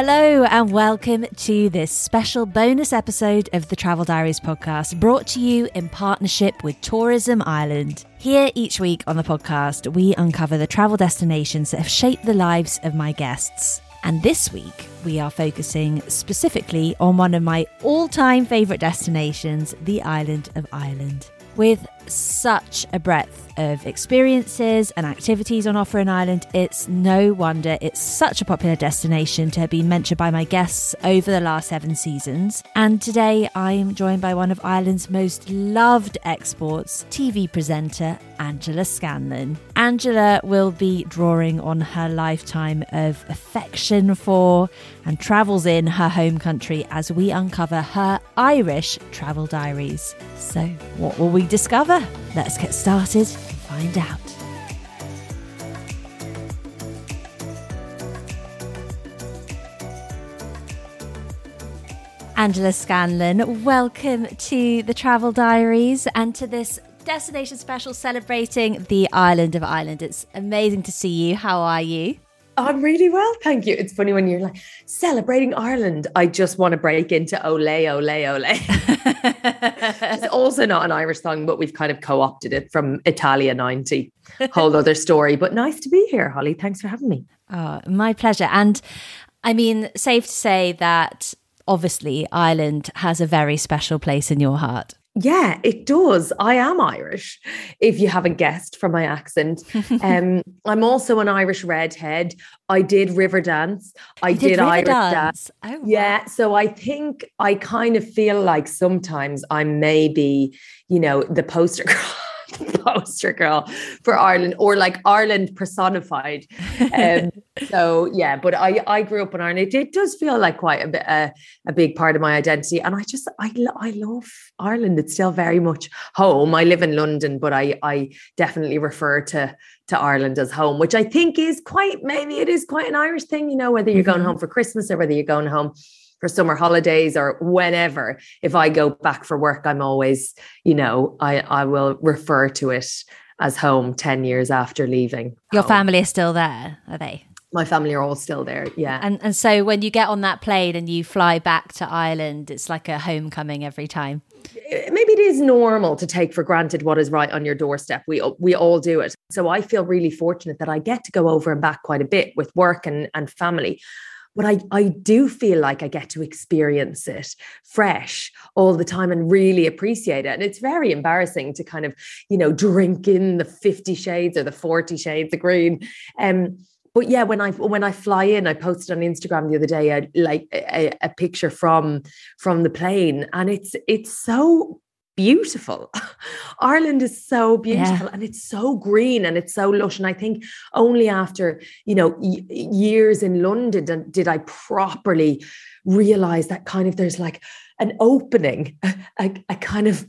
Hello, and welcome to this special bonus episode of the Travel Diaries podcast, brought to you in partnership with Tourism Ireland. Here each week on the podcast, we uncover the travel destinations that have shaped the lives of my guests. And this week, we are focusing specifically on one of my all time favourite destinations, the island of Ireland. With such a breadth of experiences and activities on offer in Ireland, it's no wonder it's such a popular destination to have been mentioned by my guests over the last seven seasons. And today I'm joined by one of Ireland's most loved exports, TV presenter Angela Scanlon. Angela will be drawing on her lifetime of affection for and travels in her home country as we uncover her Irish travel diaries. So, what will we discover? Let's get started and find out. Angela Scanlon, welcome to the Travel Diaries and to this destination special celebrating the island of Ireland. It's amazing to see you. How are you? I'm really well, thank you. It's funny when you're like celebrating Ireland. I just want to break into ole, ole, ole. it's also not an Irish song, but we've kind of co-opted it from Italia 90. Whole other story. But nice to be here, Holly. Thanks for having me. Oh, my pleasure. And I mean, safe to say that obviously Ireland has a very special place in your heart. Yeah, it does. I am Irish, if you haven't guessed from my accent. um, I'm also an Irish redhead. I did Riverdance. I did, did Irish dance. dance. Oh, wow. Yeah. So I think I kind of feel like sometimes I'm maybe, you know, the poster girl poster girl for Ireland or like Ireland personified. Um, so yeah, but I I grew up in Ireland. It, it does feel like quite a bit uh, a big part of my identity, and I just I I love Ireland. It's still very much home. I live in London, but I I definitely refer to to Ireland as home, which I think is quite maybe it is quite an Irish thing. You know, whether you're going mm-hmm. home for Christmas or whether you're going home for summer holidays or whenever. If i go back for work i'm always you know i i will refer to it as home 10 years after leaving your home. family is still there are they? My family are all still there yeah. And and so when you get on that plane and you fly back to ireland it's like a homecoming every time. Uh, maybe it is normal to take for granted what is right on your doorstep. We we all do it. So i feel really fortunate that i get to go over and back quite a bit with work and and family but I, I do feel like I get to experience it fresh all the time and really appreciate it. And it's very embarrassing to kind of, you know, drink in the 50 shades or the 40 shades of green. Um, but yeah, when I when I fly in, I posted on Instagram the other day a, like a, a picture from from the plane, and it's it's so beautiful. Ireland is so beautiful yeah. and it's so green and it's so lush. And I think only after, you know, y- years in London did, I properly realize that kind of there's like an opening, a, a kind of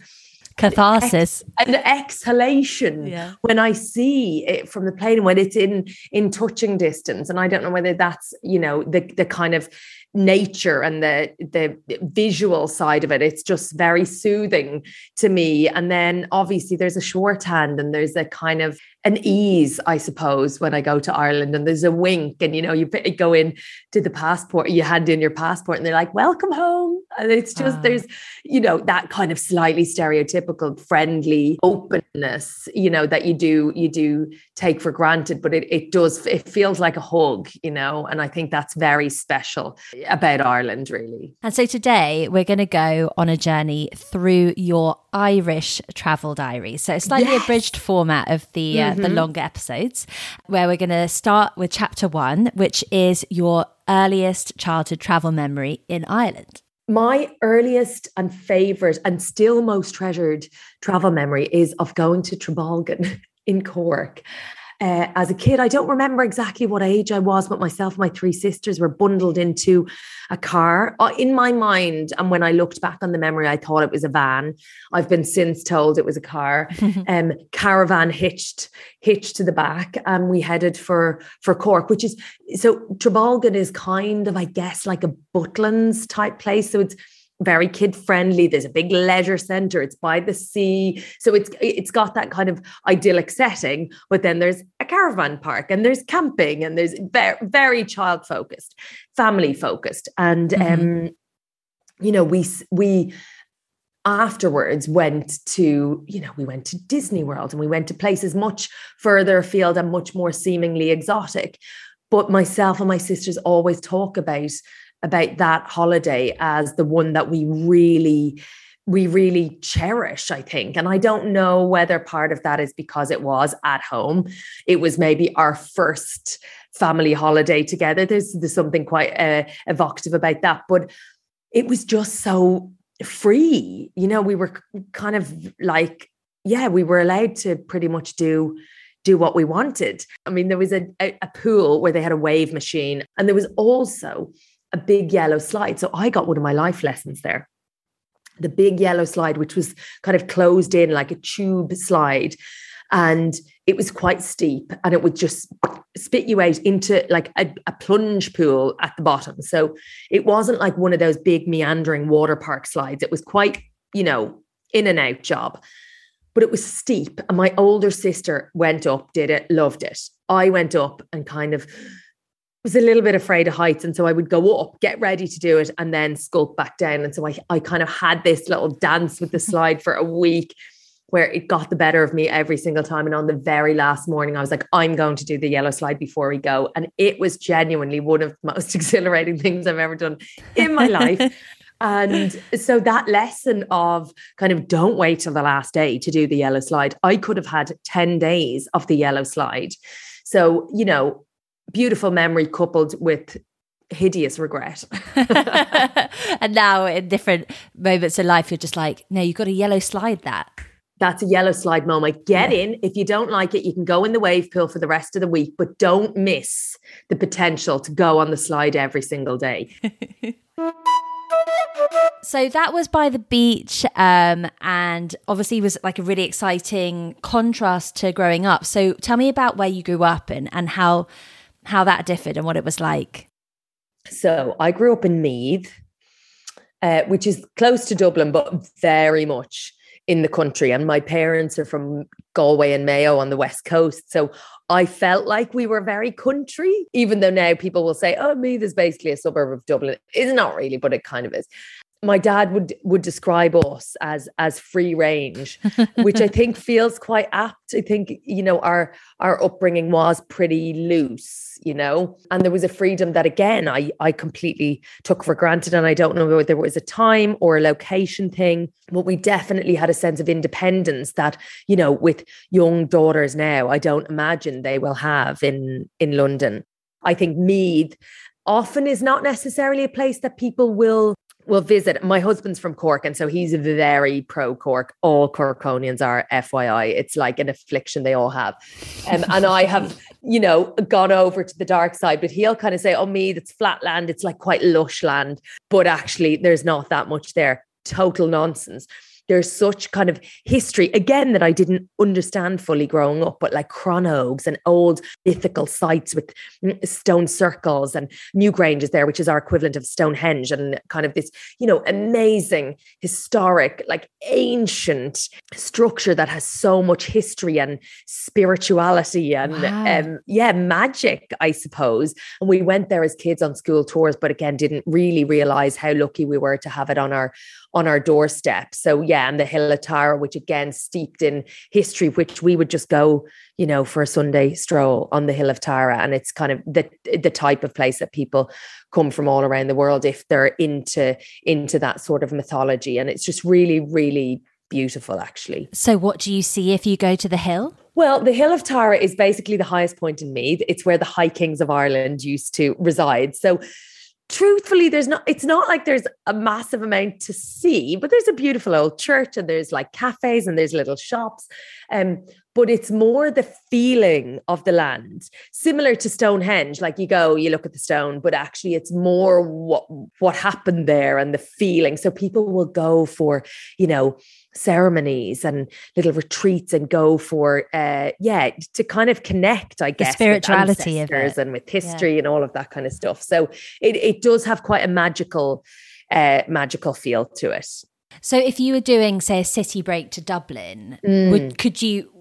catharsis an, ex- an exhalation yeah. when i see it from the plane when it's in in touching distance and i don't know whether that's you know the the kind of nature and the the visual side of it. It's just very soothing to me. And then obviously there's a shorthand and there's a kind of an ease i suppose when i go to ireland and there's a wink and you know you go in to the passport you hand in your passport and they're like welcome home. And it's just uh. there's you know that kind of slightly stereotypical friendly openness you know that you do you do take for granted but it, it does it feels like a hug you know and i think that's very special about Ireland, really. And so today we're going to go on a journey through your Irish travel diary. So it's slightly yes. abridged format of the mm-hmm. uh, the mm-hmm. longer episodes, where we're going to start with chapter one, which is your earliest childhood travel memory in Ireland. My earliest and favorite and still most treasured travel memory is of going to Trabolgan in Cork uh, as a kid. I don't remember exactly what age I was, but myself and my three sisters were bundled into a car. Uh, in my mind, and when I looked back on the memory, I thought it was a van. I've been since told it was a car. um, caravan hitched hitched to the back, and we headed for for Cork, which is so Trabolgan is kind of, I guess, like a Butlins type place. So it's very kid friendly. There's a big leisure center. It's by the sea. So it's it's got that kind of idyllic setting, but then there's a caravan park and there's camping and there's very very child focused, family focused. And mm-hmm. um you know, we we afterwards went to you know we went to disney world and we went to places much further afield and much more seemingly exotic but myself and my sisters always talk about about that holiday as the one that we really we really cherish i think. And i don't know whether part of that is because it was at home. It was maybe our first family holiday together. There's, there's something quite uh, evocative about that but it was just so free. You know we were kind of like yeah we were allowed to pretty much do do what we wanted. I mean there was a, a, a pool where they had a wave machine and there was also a big yellow slide so i got one of my life lessons there the big yellow slide which was kind of closed in like a tube slide and it was quite steep and it would just spit you out into like a, a, plunge pool at the bottom. So it wasn't like one of those big meandering water park slides. It was quite, you know, in and out job. But it was steep. And my older sister went up, did it, loved it. I went up and kind of was a little bit afraid of heights. And so I would go up, get ready to do it, and then sculpt back down. And so I, I kind of had this little dance with the slide for a week where it got the better of me every single time. And on the very last morning, I was like, I'm going to do the yellow slide before we go. And it was genuinely one of the most exhilarating things I've ever done in my life. And so that lesson of kind of don't wait till the last day to do the yellow slide, I could have had 10 days of the yellow slide. So, you know, beautiful memory coupled with hideous regret. and now in different moments of life, you're just like, no, you've got a yellow slide that that's a yellow slide moment. Get yeah. in. If you don't like it, you can go in the wave pool for the rest of the week, but don't miss the potential to go on the slide every single day. so that was by the beach um, and obviously was like a really exciting contrast to growing up. So tell me about where you grew up and, and how how that differed and what it was like. So I grew up in Meath, uh, which is close to Dublin, but very much in the country. And my parents are from Galway and Mayo on the west coast. So I felt like we were very country even though now people will say oh Meath is basically a suburb of Dublin. It's not really but it kind of is my dad would would describe us as as free range which i think feels quite apt. I think you know our our upbringing was pretty loose you know and there was a freedom that again i i completely took for granted and i don't know whether it was a time or a location thing but we definitely had a sense of independence that you know with young daughters now i don't imagine they will have in in london. I think Meath often is not necessarily a place that people will will visit. My husband's from Cork, and so he's very pro Cork. All Corkonians are, FYI. It's like an affliction they all have. Um, and I have, you know, gone over to the dark side, but he'll kind of say, Oh, Meath, that's flat land. It's like quite lush land. But actually, there's not that much there. Total nonsense there's such kind of history again that I didn't understand fully growing up, but like Cronogues and old mythical sites with mm, stone circles and Newgrange is there, which is our equivalent of Stonehenge, and kind of this, you know, amazing historic, like ancient structure that has so much history and spirituality and wow. um, yeah, magic, I suppose. And we went there as kids on school tours, but again, didn't really realize how lucky we were to have it on our on our doorstep. So yeah, and the Hill of Tara, which again steeped in history, which we would just go, you know, for a Sunday stroll on the Hill of Tara. And it's kind of the the type of place that people come from all around the world if they're into into that sort of mythology. And it's just really, really beautiful actually. So what do you see if you go to the hill? Well, the Hill of Tara is basically the highest point in Meath. It's where the High Kings of Ireland used to reside. So truthfully there's not it's not like there's a massive amount to see but there's a beautiful old church and there's like cafes and there's little shops um but it's more the feeling of the land similar to stonehenge like you go you look at the stone but actually it's more what what happened there and the feeling. So people will go for you know ceremonies and little retreats and go for uh yeah to kind of connect i guess the spirituality of it. and with history yeah. and all of that kind of stuff so it, it does have quite a magical uh, magical feel to it. So if you were doing, say, a city break to Dublin, mm. would could you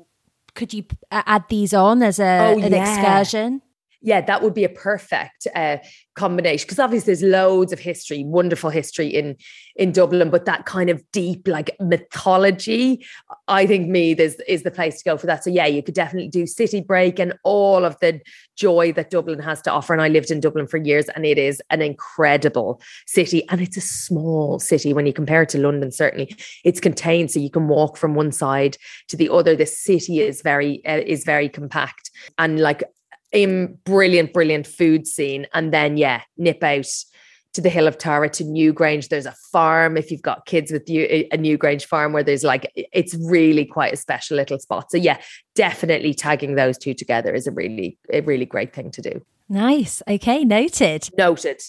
could you add these on as a oh, an yeah. excursion? Yeah, that would be a perfect uh, combination because obviously there's loads of history, wonderful history in in Dublin, but that kind of deep like mythology, I think Meath is is the place to go for that. So yeah, you could definitely do City Break and all of the joy that Dublin has to offer. And I lived in Dublin for years, and it is an incredible city, and it's a small city when you compare it to London. Certainly, it's contained, so you can walk from one side to the other. The city is very uh, is very compact, and like in brilliant, brilliant food scene. And then, yeah, nip out to the Hill of Tara to Newgrange. There's a farm if you've got kids with you, a Newgrange farm where there's like, it's really quite a special little spot. So, yeah, definitely tagging those two together is a really, a really great thing to do. Nice. Okay. Noted. Noted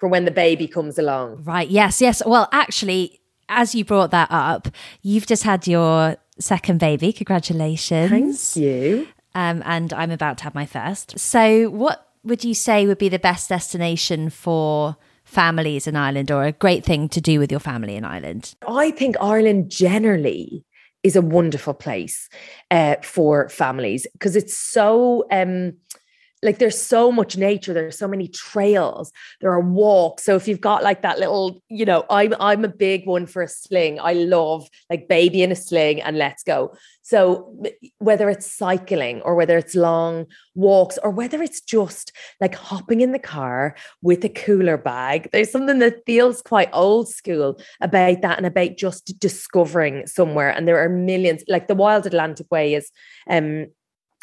for when the baby comes along. Right. Yes. Yes. Well, actually, as you brought that up, you've just had your second baby. Congratulations. Thank you um, and I'm about to have my first. So, what would you say would be the best destination for families in Ireland or a great thing to do with your family in Ireland? I think Ireland generally is a wonderful place uh, for families because it's so. Um, like there's so much nature there's so many trails there are walks. So if you've got like that little you know i'm i'm a big one for a sling. I love like baby in a sling and let's go. So whether it's cycling or whether it's long walks or whether it's just like hopping in the car with a cooler bag there's something that feels quite old school about that and about just discovering somewhere. And there are millions like the wild atlantic way is um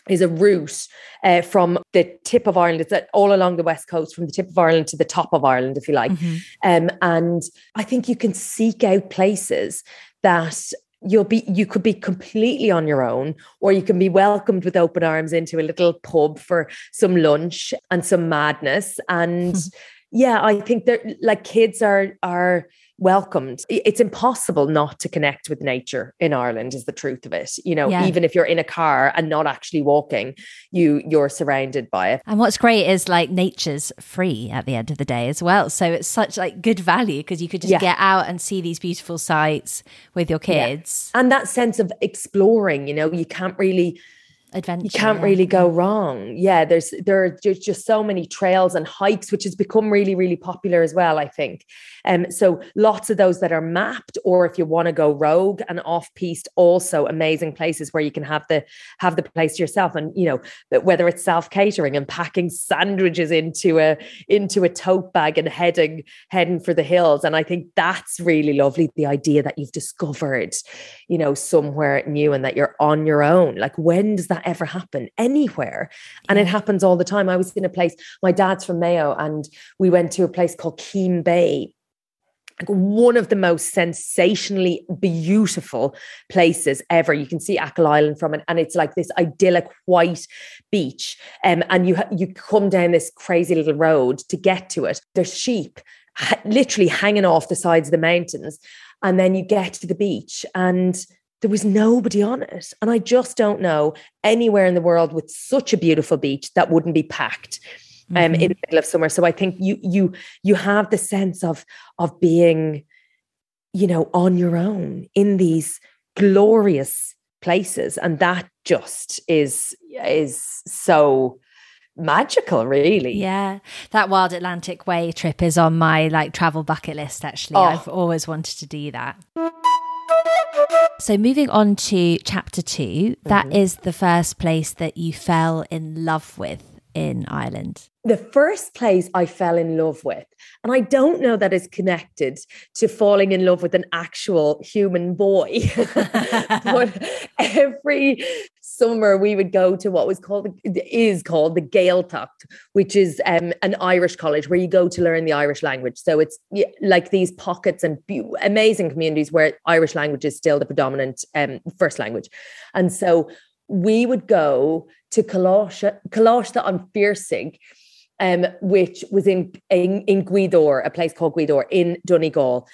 is a route uh, from the tip of Ireland. It's all along the west coast, from the tip of Ireland to the top of Ireland, if you like. Mm-hmm. Um, and I think you can seek out places that you'll be you could be completely on your own or you can be welcomed with open arms into a little pub for some lunch and some madness and yeah i think that like kids are are welcomed. It's impossible not to connect with nature in Ireland is the truth of it. You know, yeah. even if you're in a car and not actually walking, you you're surrounded by it. And what's great is like nature's free at the end of the day as well. So it's such like good value because you could just yeah. get out and see these beautiful sights with your kids. Yeah. And that sense of exploring, you know, you can't really adventure. You can't really go wrong. Yeah, there's there are just, so many trails and hikes, which has become really, really popular as well, I think. Um, so lots of those that are mapped, or if you want to go rogue and off piste, also amazing places where you can have the have the place to yourself. And you know, whether it's self-catering and packing sandwiches into a into a tote bag and heading heading for the hills. And I think that's really lovely. The idea that you've discovered, you know, somewhere new and that you're on your own. Like when does that that ever happen anywhere? And it happens all the time. I was in a place, my dad's from Mayo, and we went to a place called Keem Bay one of the most sensationally beautiful places ever. You can see Achill Island from it, and it's like this idyllic white beach. Um, and you you come down this crazy little road to get to it. There's sheep ha- literally hanging off the sides of the mountains, and then you get to the beach, and there was nobody on it. And I just don't know anywhere in the world with such a beautiful beach that wouldn't be packed um, mm-hmm. in the middle of summer. So I think you you you have the sense of of being, you know, on your own in these glorious places. And that just is is so magical really yeah that wild atlantic way trip is on my like travel bucket list actually oh. i've always wanted to do that so, moving on to chapter 2 mm-hmm. that is the first place that you fell in love with in Ireland. The first place I fell in love with, and I don't know that is connected to falling in love with an actual human boy, but every summer we would go to what was called is called the Gaeltacht, which is um, an Irish college where you go to learn the Irish language. So it's like these pockets and amazing communities where Irish language is still the predominant um, first language, and so we would go to Coláiste on Fíorsaigh, um, which was in, in in Gweedore, a place called Gweedore in Donegal.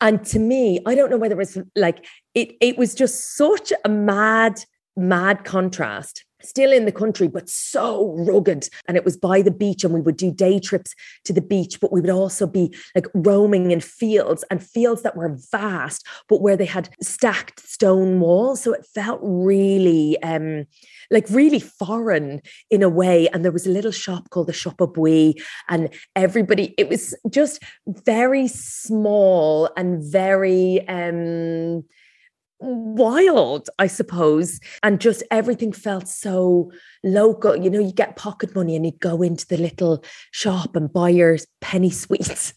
And to me, I don't know whether it was like it. It was just such a mad, mad contrast still in the country, but so rugged. And it was by the beach, and we would do day trips to the beach, but we would also be like roaming in fields and fields that were vast, but where they had stacked stone walls. So it felt really um like really foreign in a way. And there was a little shop called the Shop of Bui, and everybody, it was just very small and very um wild, I suppose. And just everything felt so local. You know, you get pocket money and you go into the little shop and buy your penny sweets.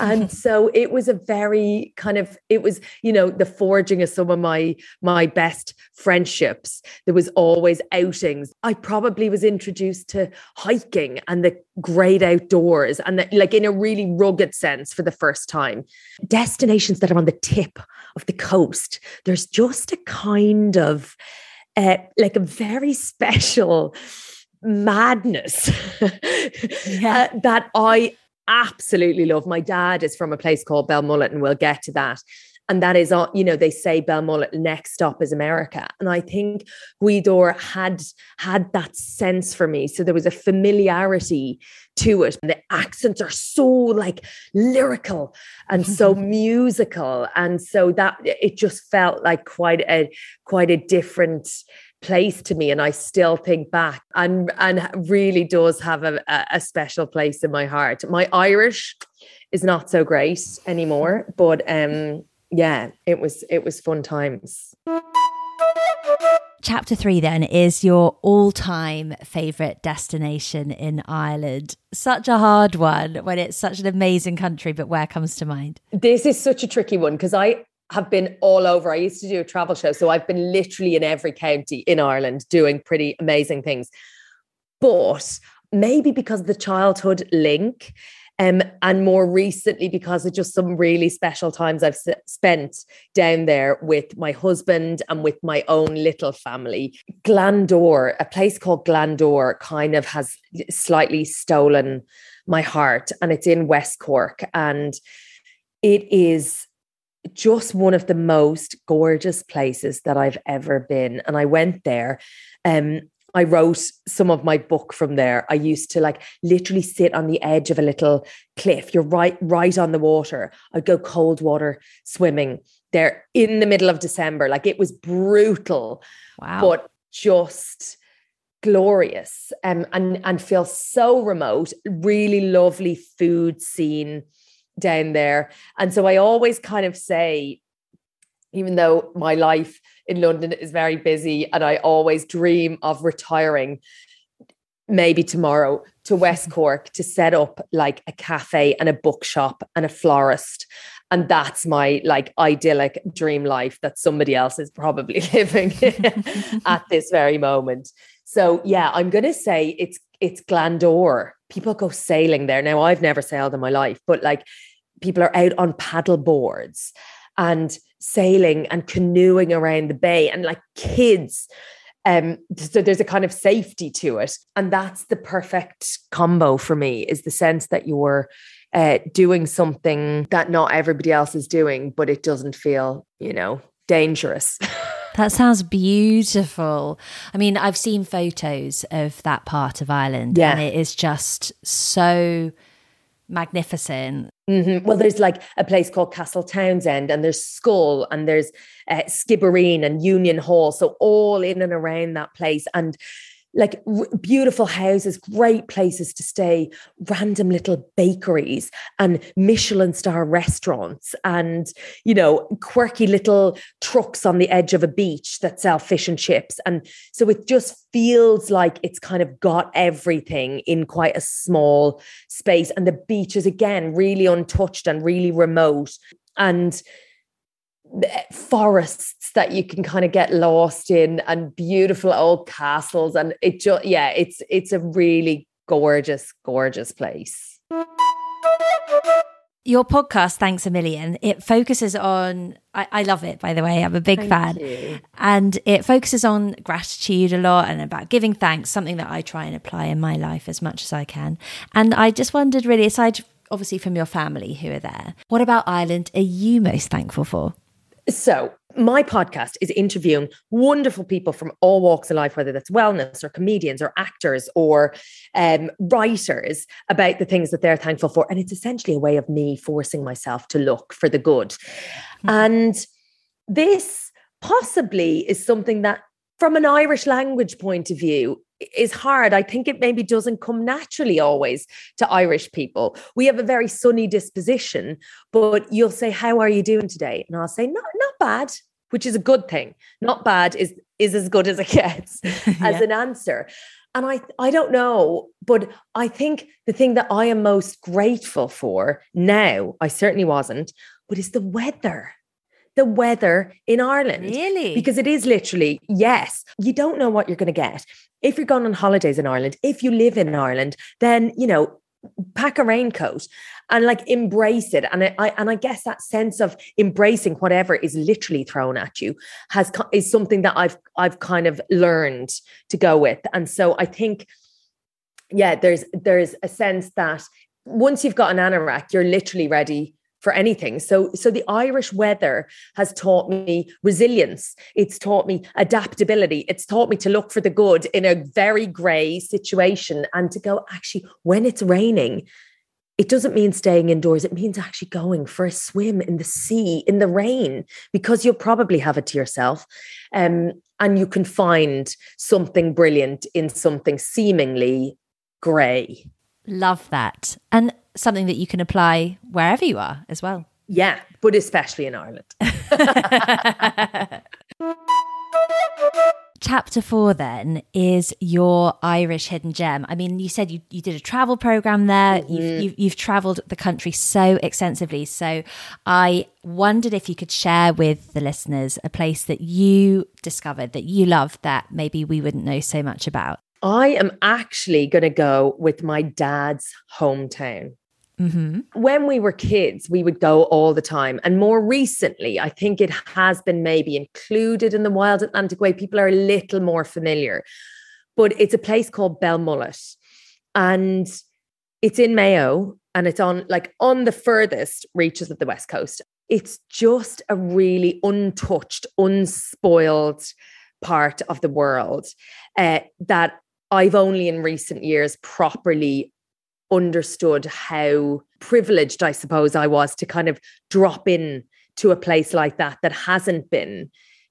and so it was a very kind of, it was, you know, the forging of some of my my best friendships. There was always outings. I probably was introduced to hiking and the great outdoors and the, like in a really rugged sense for the first time. Destinations that are on the tip of the coast. There's just a kind of uh, like a very special madness yeah. uh, that I absolutely love. My dad is from a place called Belmullet, and we'll get to that and that is on you know they say belmullet next stop is america. And i think Gweedore had had that sense for me. So there was a familiarity to it. And the accents are so like lyrical and so musical. And so that it just felt like quite a quite a different place to me. And I still think back and and really does have a, a special place in my heart. My Irish is not so great anymore, but um yeah, it was it was fun times. Chapter three then is your all-time favorite destination in Ireland. Such a hard one when it's such an amazing country, but where comes to mind? This is such a tricky one because I have been all over. I used to do a travel show, so I've been literally in every county in Ireland doing pretty amazing things. But maybe because of the childhood link, um, and more recently, because of just some really special times I've s- spent down there with my husband and with my own little family. Glandore, a place called Glandore, kind of has slightly stolen my heart, and it's in West Cork. And it is just one of the most gorgeous places that I've ever been. And I went there um, I wrote some of my book from there. I used to like literally sit on the edge of a little cliff. You're right, right on the water. I'd go cold water swimming there in the middle of December. Like it was brutal, wow. but just glorious um, and and feel so remote. Really lovely food scene down there. And so I always kind of say, even though my life in London is very busy and I always dream of retiring maybe tomorrow to West Cork to set up like a cafe and a bookshop and a florist. And that's my like idyllic dream life that somebody else is probably living at this very moment. So yeah, I'm gonna say it's it's Glandore. People go sailing there. Now I've never sailed in my life, but like people are out on paddle boards and sailing and canoeing around the bay and like kids um, so there's a kind of safety to it and that's the perfect combo for me is the sense that you're uh, doing something that not everybody else is doing but it doesn't feel you know dangerous That sounds beautiful. I mean, I've seen photos of that part of Ireland yeah. and it is just so magnificent. Mm-hmm. Well, there's like a place called Castletownshend, and there's Schull, and there's uh, Skibbereen and Union Hall. So all in and around that place, and like r- beautiful houses, great places to stay, random little bakeries and Michelin star restaurants, and you know, quirky little trucks on the edge of a beach that sell fish and chips. And so it just feels like it's kind of got everything in quite a small space. And the beach is again really untouched and really remote. And forests that you can kind of get lost in and beautiful old castles and it just yeah it's it's a really gorgeous gorgeous place. Your podcast thanks a million it focuses on I, I love it by the way i'm a big Thank fan. you. and it focuses on gratitude a lot and about giving thanks something that i try and apply in my life as much as i can. And i just wondered really aside obviously from your family who are there what about ireland are you most thankful for So, my podcast is interviewing wonderful people from all walks of life, whether that's wellness or comedians or actors or um, writers, about the things that they're thankful for. And it's essentially a way of me forcing myself to look for the good. Mm-hmm. And this possibly is something that, from an Irish language point of view, is hard. I think it maybe doesn't come naturally always to Irish people. We have a very sunny disposition, but you'll say, "How are you doing today?" And I'll say, "Not not bad," which is a good thing. Not bad is is as good as it gets yeah. as an answer. And I I don't know, but I think the thing that I am most grateful for now, I certainly wasn't, but is the weather the weather in Ireland. Really? Because it is literally, yes, you don't know what you're going to get if you're going on holidays in Ireland, if you live in Ireland, then, you know, pack a raincoat and like embrace it and I, and I guess that sense of embracing whatever is literally thrown at you has is something that I've I've kind of learned to go with and so I think yeah there's there's a sense that once you've got an anorak you're literally ready for anything. So, so the Irish weather has taught me resilience. It's taught me adaptability. It's taught me to look for the good in a very grey situation and to go, actually, when it's raining, it doesn't mean staying indoors. It means actually going for a swim in the sea, in the rain, because you'll probably have it to yourself. Um, and you can find something brilliant in something seemingly grey. Love that. And something that you can apply wherever you are as well. Yeah, but especially in Ireland. Chapter four then is your Irish hidden gem. I mean, you said you, you did a travel program there. Mm-hmm. You've, you've, you've traveled the country so extensively. So I wondered if you could share with the listeners a place that you discovered that you love that maybe we wouldn't know so much about. I am actually going to go with my dad's hometown. Mm-hmm. When we were kids, we would go all the time. And more recently, I think it has been maybe included in the Wild Atlantic Way. People are a little more familiar, but it's a place called Belmullet. And it's in Mayo and it's on like on the furthest reaches of the West Coast. It's just a really untouched, unspoiled part of the world uh, that I've only in recent years properly understood how privileged I suppose I was to kind of drop in to a place like that that hasn't been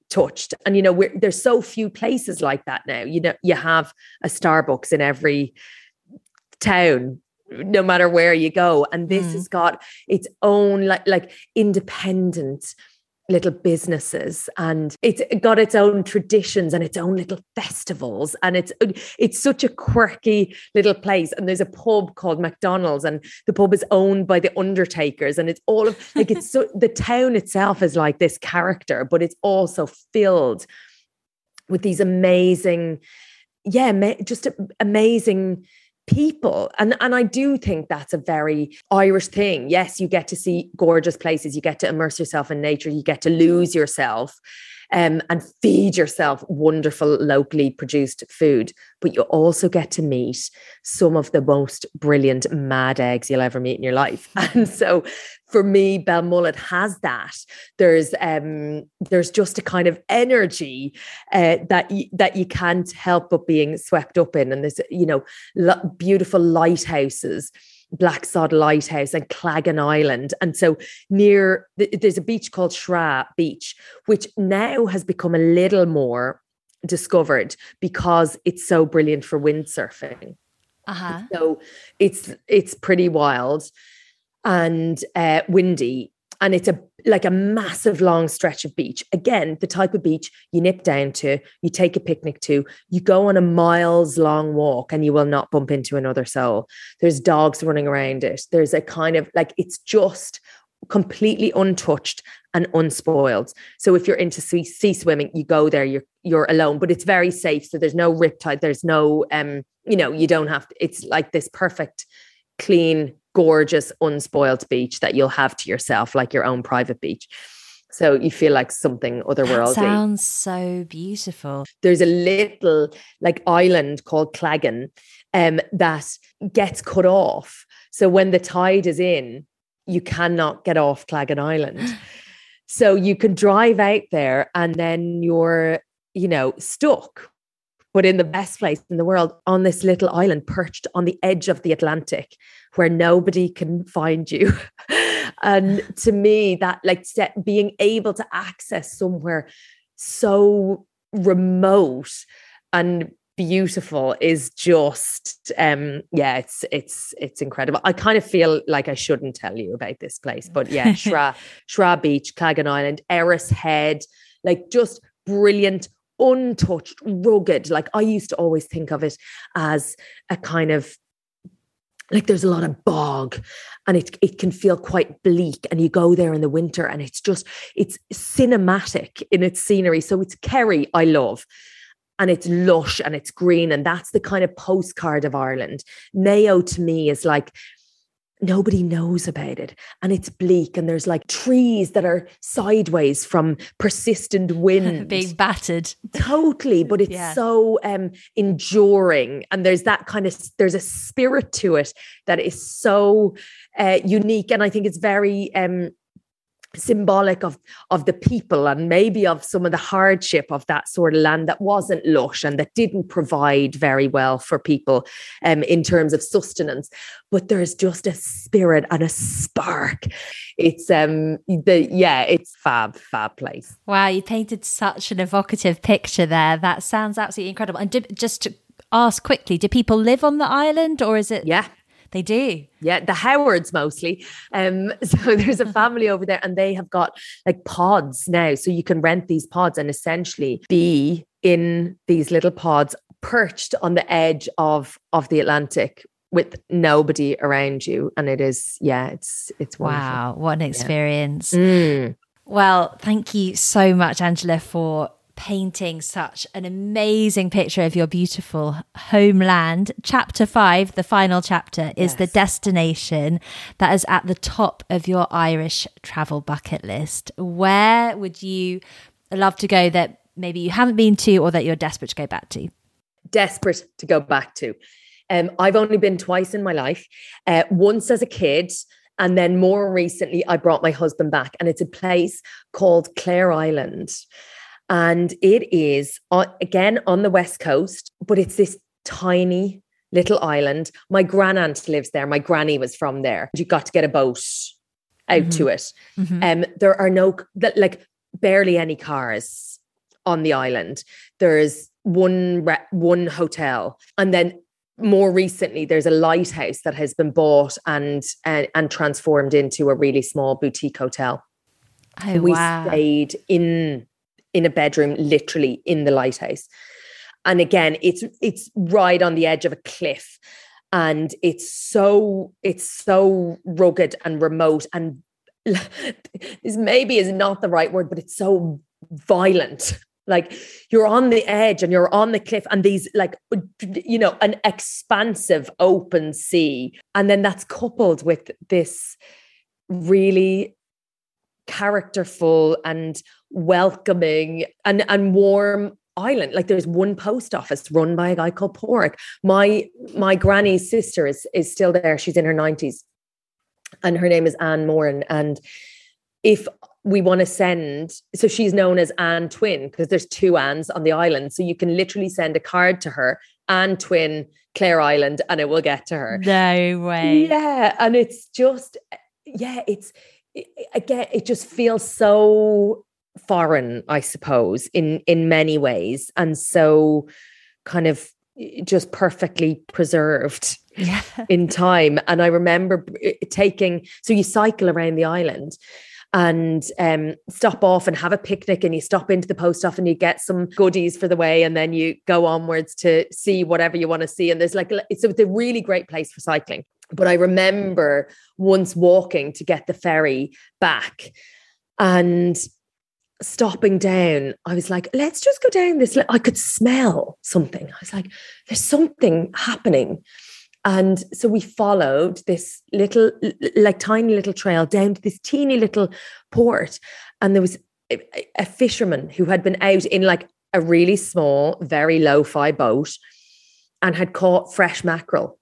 touched. And you know there's so few places like that now. You know you have a starbucks in every town no matter where you go. And this mm. has got its own like like independent little businesses and it's got its own traditions and its own little festivals. And it's it's such a quirky little place. And there's a pub called McDonald's and the pub is owned by the undertakers. And it's all of like it's so the town itself is like this character but it's also filled with these amazing yeah just amazing people. And and I do think that's a very Irish thing. Yes you get to see gorgeous places you get to immerse yourself in nature you get to lose yourself um, and feed yourself wonderful locally produced food. But you also get to meet some of the most brilliant mad eggs you'll ever meet in your life. And so for me, Belmullet has that. There's um, there's just a kind of energy uh, that y- that you can't help but being swept up in, and there's you know lo- beautiful lighthouses Blacksod Lighthouse and Claggan Island. And so near, there's a beach called Shra Beach, which now has become a little more discovered because it's so brilliant for windsurfing. Uh-huh. So it's it's pretty wild and uh, windy and it's a like a massive long stretch of beach. Again the type of beach you nip down to you take a picnic to you go on a miles long walk and you will not bump into another soul. There's dogs running around it. There's a kind of like it's just completely untouched and unspoiled. So if you're into sea, sea swimming you go there you're you're alone but it's very safe. So there's no riptide. There's no um you know you don't have to, it's like this perfect clean gorgeous, unspoiled beach that you'll have to yourself, like your own private beach. So you feel like something otherworldly. That sounds so beautiful. There's a little like island called Claggan um, that gets cut off. So when the tide is in, you cannot get off Claggan Island. So you can drive out there and then you're, you know, stuck, but in the best place in the world on this little island perched on the edge of the Atlantic where nobody can find you. and to me, that like set, being able to access somewhere so remote and beautiful is just um yeah it's it's it's incredible i kind of feel like i shouldn't tell you about this place but yeah shra shra beach claggan island Erris Head like just brilliant untouched rugged like i used to always think of it as a kind of like there's a lot of bog and it, it can feel quite bleak and you go there in the winter and it's just it's cinematic in its scenery so it's kerry i love and it's lush and it's green. And that's the kind of postcard of Ireland. Mayo to me is like, nobody knows about it and it's bleak and there's like trees that are sideways from persistent wind being battered totally but it's yeah. so um enduring and there's that kind of there's a spirit to it that is so uh, unique and i think it's very um symbolic of of the people and maybe of some of the hardship of that sort of land that wasn't lush and that didn't provide very well for people um, in terms of sustenance. But there's just a spirit and a spark. It's um the yeah it's fab fab place. Wow you painted such an evocative picture there. That sounds absolutely incredible. And did, just to ask quickly do people live on the island or is it yeah they do. Yeah, the Howards mostly. Um, so there's a family over there and they have got like pods now. So you can rent these pods and essentially be in these little pods perched on the edge of of the Atlantic with nobody around you. And it is, yeah, it's it's wonderful. Wow, what an experience. Yeah. Mm. Well, thank you so much, Angela, for painting such an amazing picture of your beautiful homeland. Chapter five, the final chapter, is yes. the destination that is at the top of your Irish travel bucket list. Where would you love to go that maybe you haven't been to or that you're desperate to go back to? Desperate to go back to. Um, I've only been twice in my life. Uh, once as a kid, and then more recently, I brought my husband back, and it's a place called Clare Island. And it is, uh, again, on the West Coast, but it's this tiny little island. My grandaunt lives there. My granny was from there. You got to get a boat out mm-hmm. to it. Mm-hmm. Um, there are no, like, barely any cars on the island. There's one one hotel, and then more recently, there's a lighthouse that has been bought and and, and transformed into a really small boutique hotel. Oh, we wow. stayed in in a bedroom, literally in the lighthouse. And again, it's it's right on the edge of a cliff. And it's so it's so rugged and remote and this maybe is not the right word, but it's so violent. Like you're on the edge and you're on the cliff, and these, like, you know, an expansive open sea. And then that's coupled with this really characterful and welcoming and and warm island. Like there's one post office run by a guy called Pádraig my my granny's sister is is still there. She's in her 90s and her name is Anne Moran. And if we want to send so she's known as Anne Twin because there's two Annes on the island. So you can literally send a card to her Anne Twin Clare Island and it will get to her. No way. Yeah and it's just yeah it's again it just feels so foreign i suppose in in many ways and so kind of eh, just perfectly preserved yeah. in time. And i remember eh, taking so you cycle around the island and um, stop off and have a picnic and you stop into the post office and you get some goodies for the way and then you go onwards to see whatever you want to see. And there's like it's a, it's a really great place for cycling but I remember once walking to get the ferry back and stopping down, I was like, let's just go down this. I could smell something. I was like, there's something happening. And so we followed this little, like tiny little trail down to this teeny little port. And there was a, fisherman who had been out in like a really small, very low fi boat and had caught fresh mackerel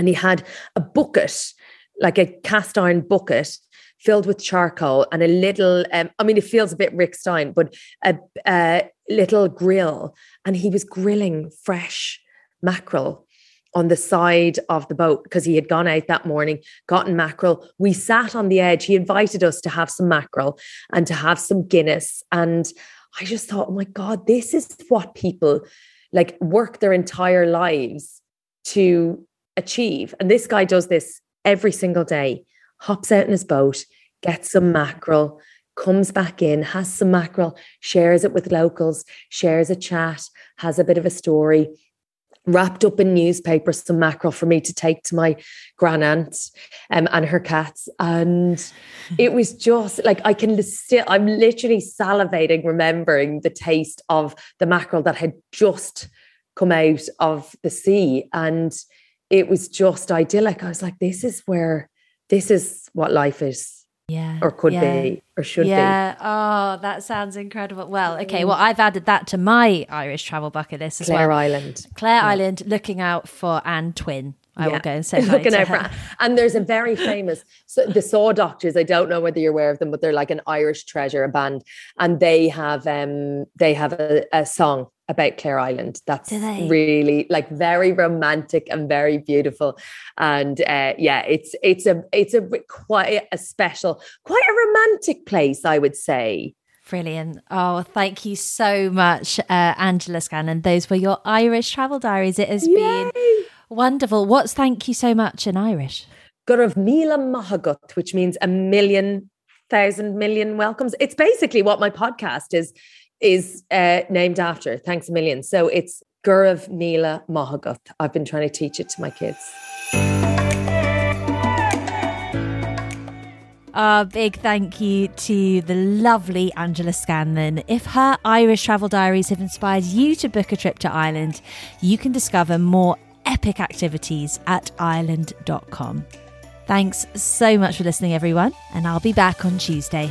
and he had a bucket, like a cast iron bucket filled with charcoal and a little, um, I mean, it feels a bit Rick Stein, but a, a little grill. And he was grilling fresh mackerel on the side of the boat because he had gone out that morning, gotten mackerel. We sat on the edge. He invited us to have some mackerel and to have some Guinness. And I just thought, oh my God, this is what people like work their entire lives to achieve. And this guy does this every single day, hops out in his boat, gets some mackerel, comes back in, has some mackerel, shares it with locals, shares a chat, has a bit of a story wrapped up in newspaper some mackerel for me to take to my grandaunt um, and her cats. And it was just like i can still i'm literally salivating remembering the taste of the mackerel that had just come out of the sea. And it was just idyllic i was like this is where this is what life is yeah or could yeah. be or should yeah. be. Oh, that sounds incredible. Well, okay. Well, I've added that to my Irish travel bucket list as Clare well. Island. Clare yeah. Island, looking out for Anne Twin. I yeah. will go and say looking out for And there's a very famous so the Saw Doctors. I don't know whether you're aware of them, but they're like an Irish treasure, a band, and they have um they have a, a song about Clare Island. That's really like very romantic and very beautiful. And uh, yeah, it's it's a it's a quite a special, quite a romantic place, I would say. Brilliant. Oh, thank you so much, uh, Angela Scanlon. Those were your Irish travel diaries. It has Yay! been wonderful. What's thank you so much in Irish? Go raibh míle maith agat, which means a million, thousand million welcomes. It's basically what my podcast is is uh, named after. Thanks a million. So it's Go raibh míle maith agat. I've been trying to teach it to my kids. A big thank you to the lovely Angela Scanlon. If her Irish travel diaries have inspired you to book a trip to Ireland, you can discover more epic activities at ireland.com. Thanks so much for listening, everyone, and I'll be back on Tuesday.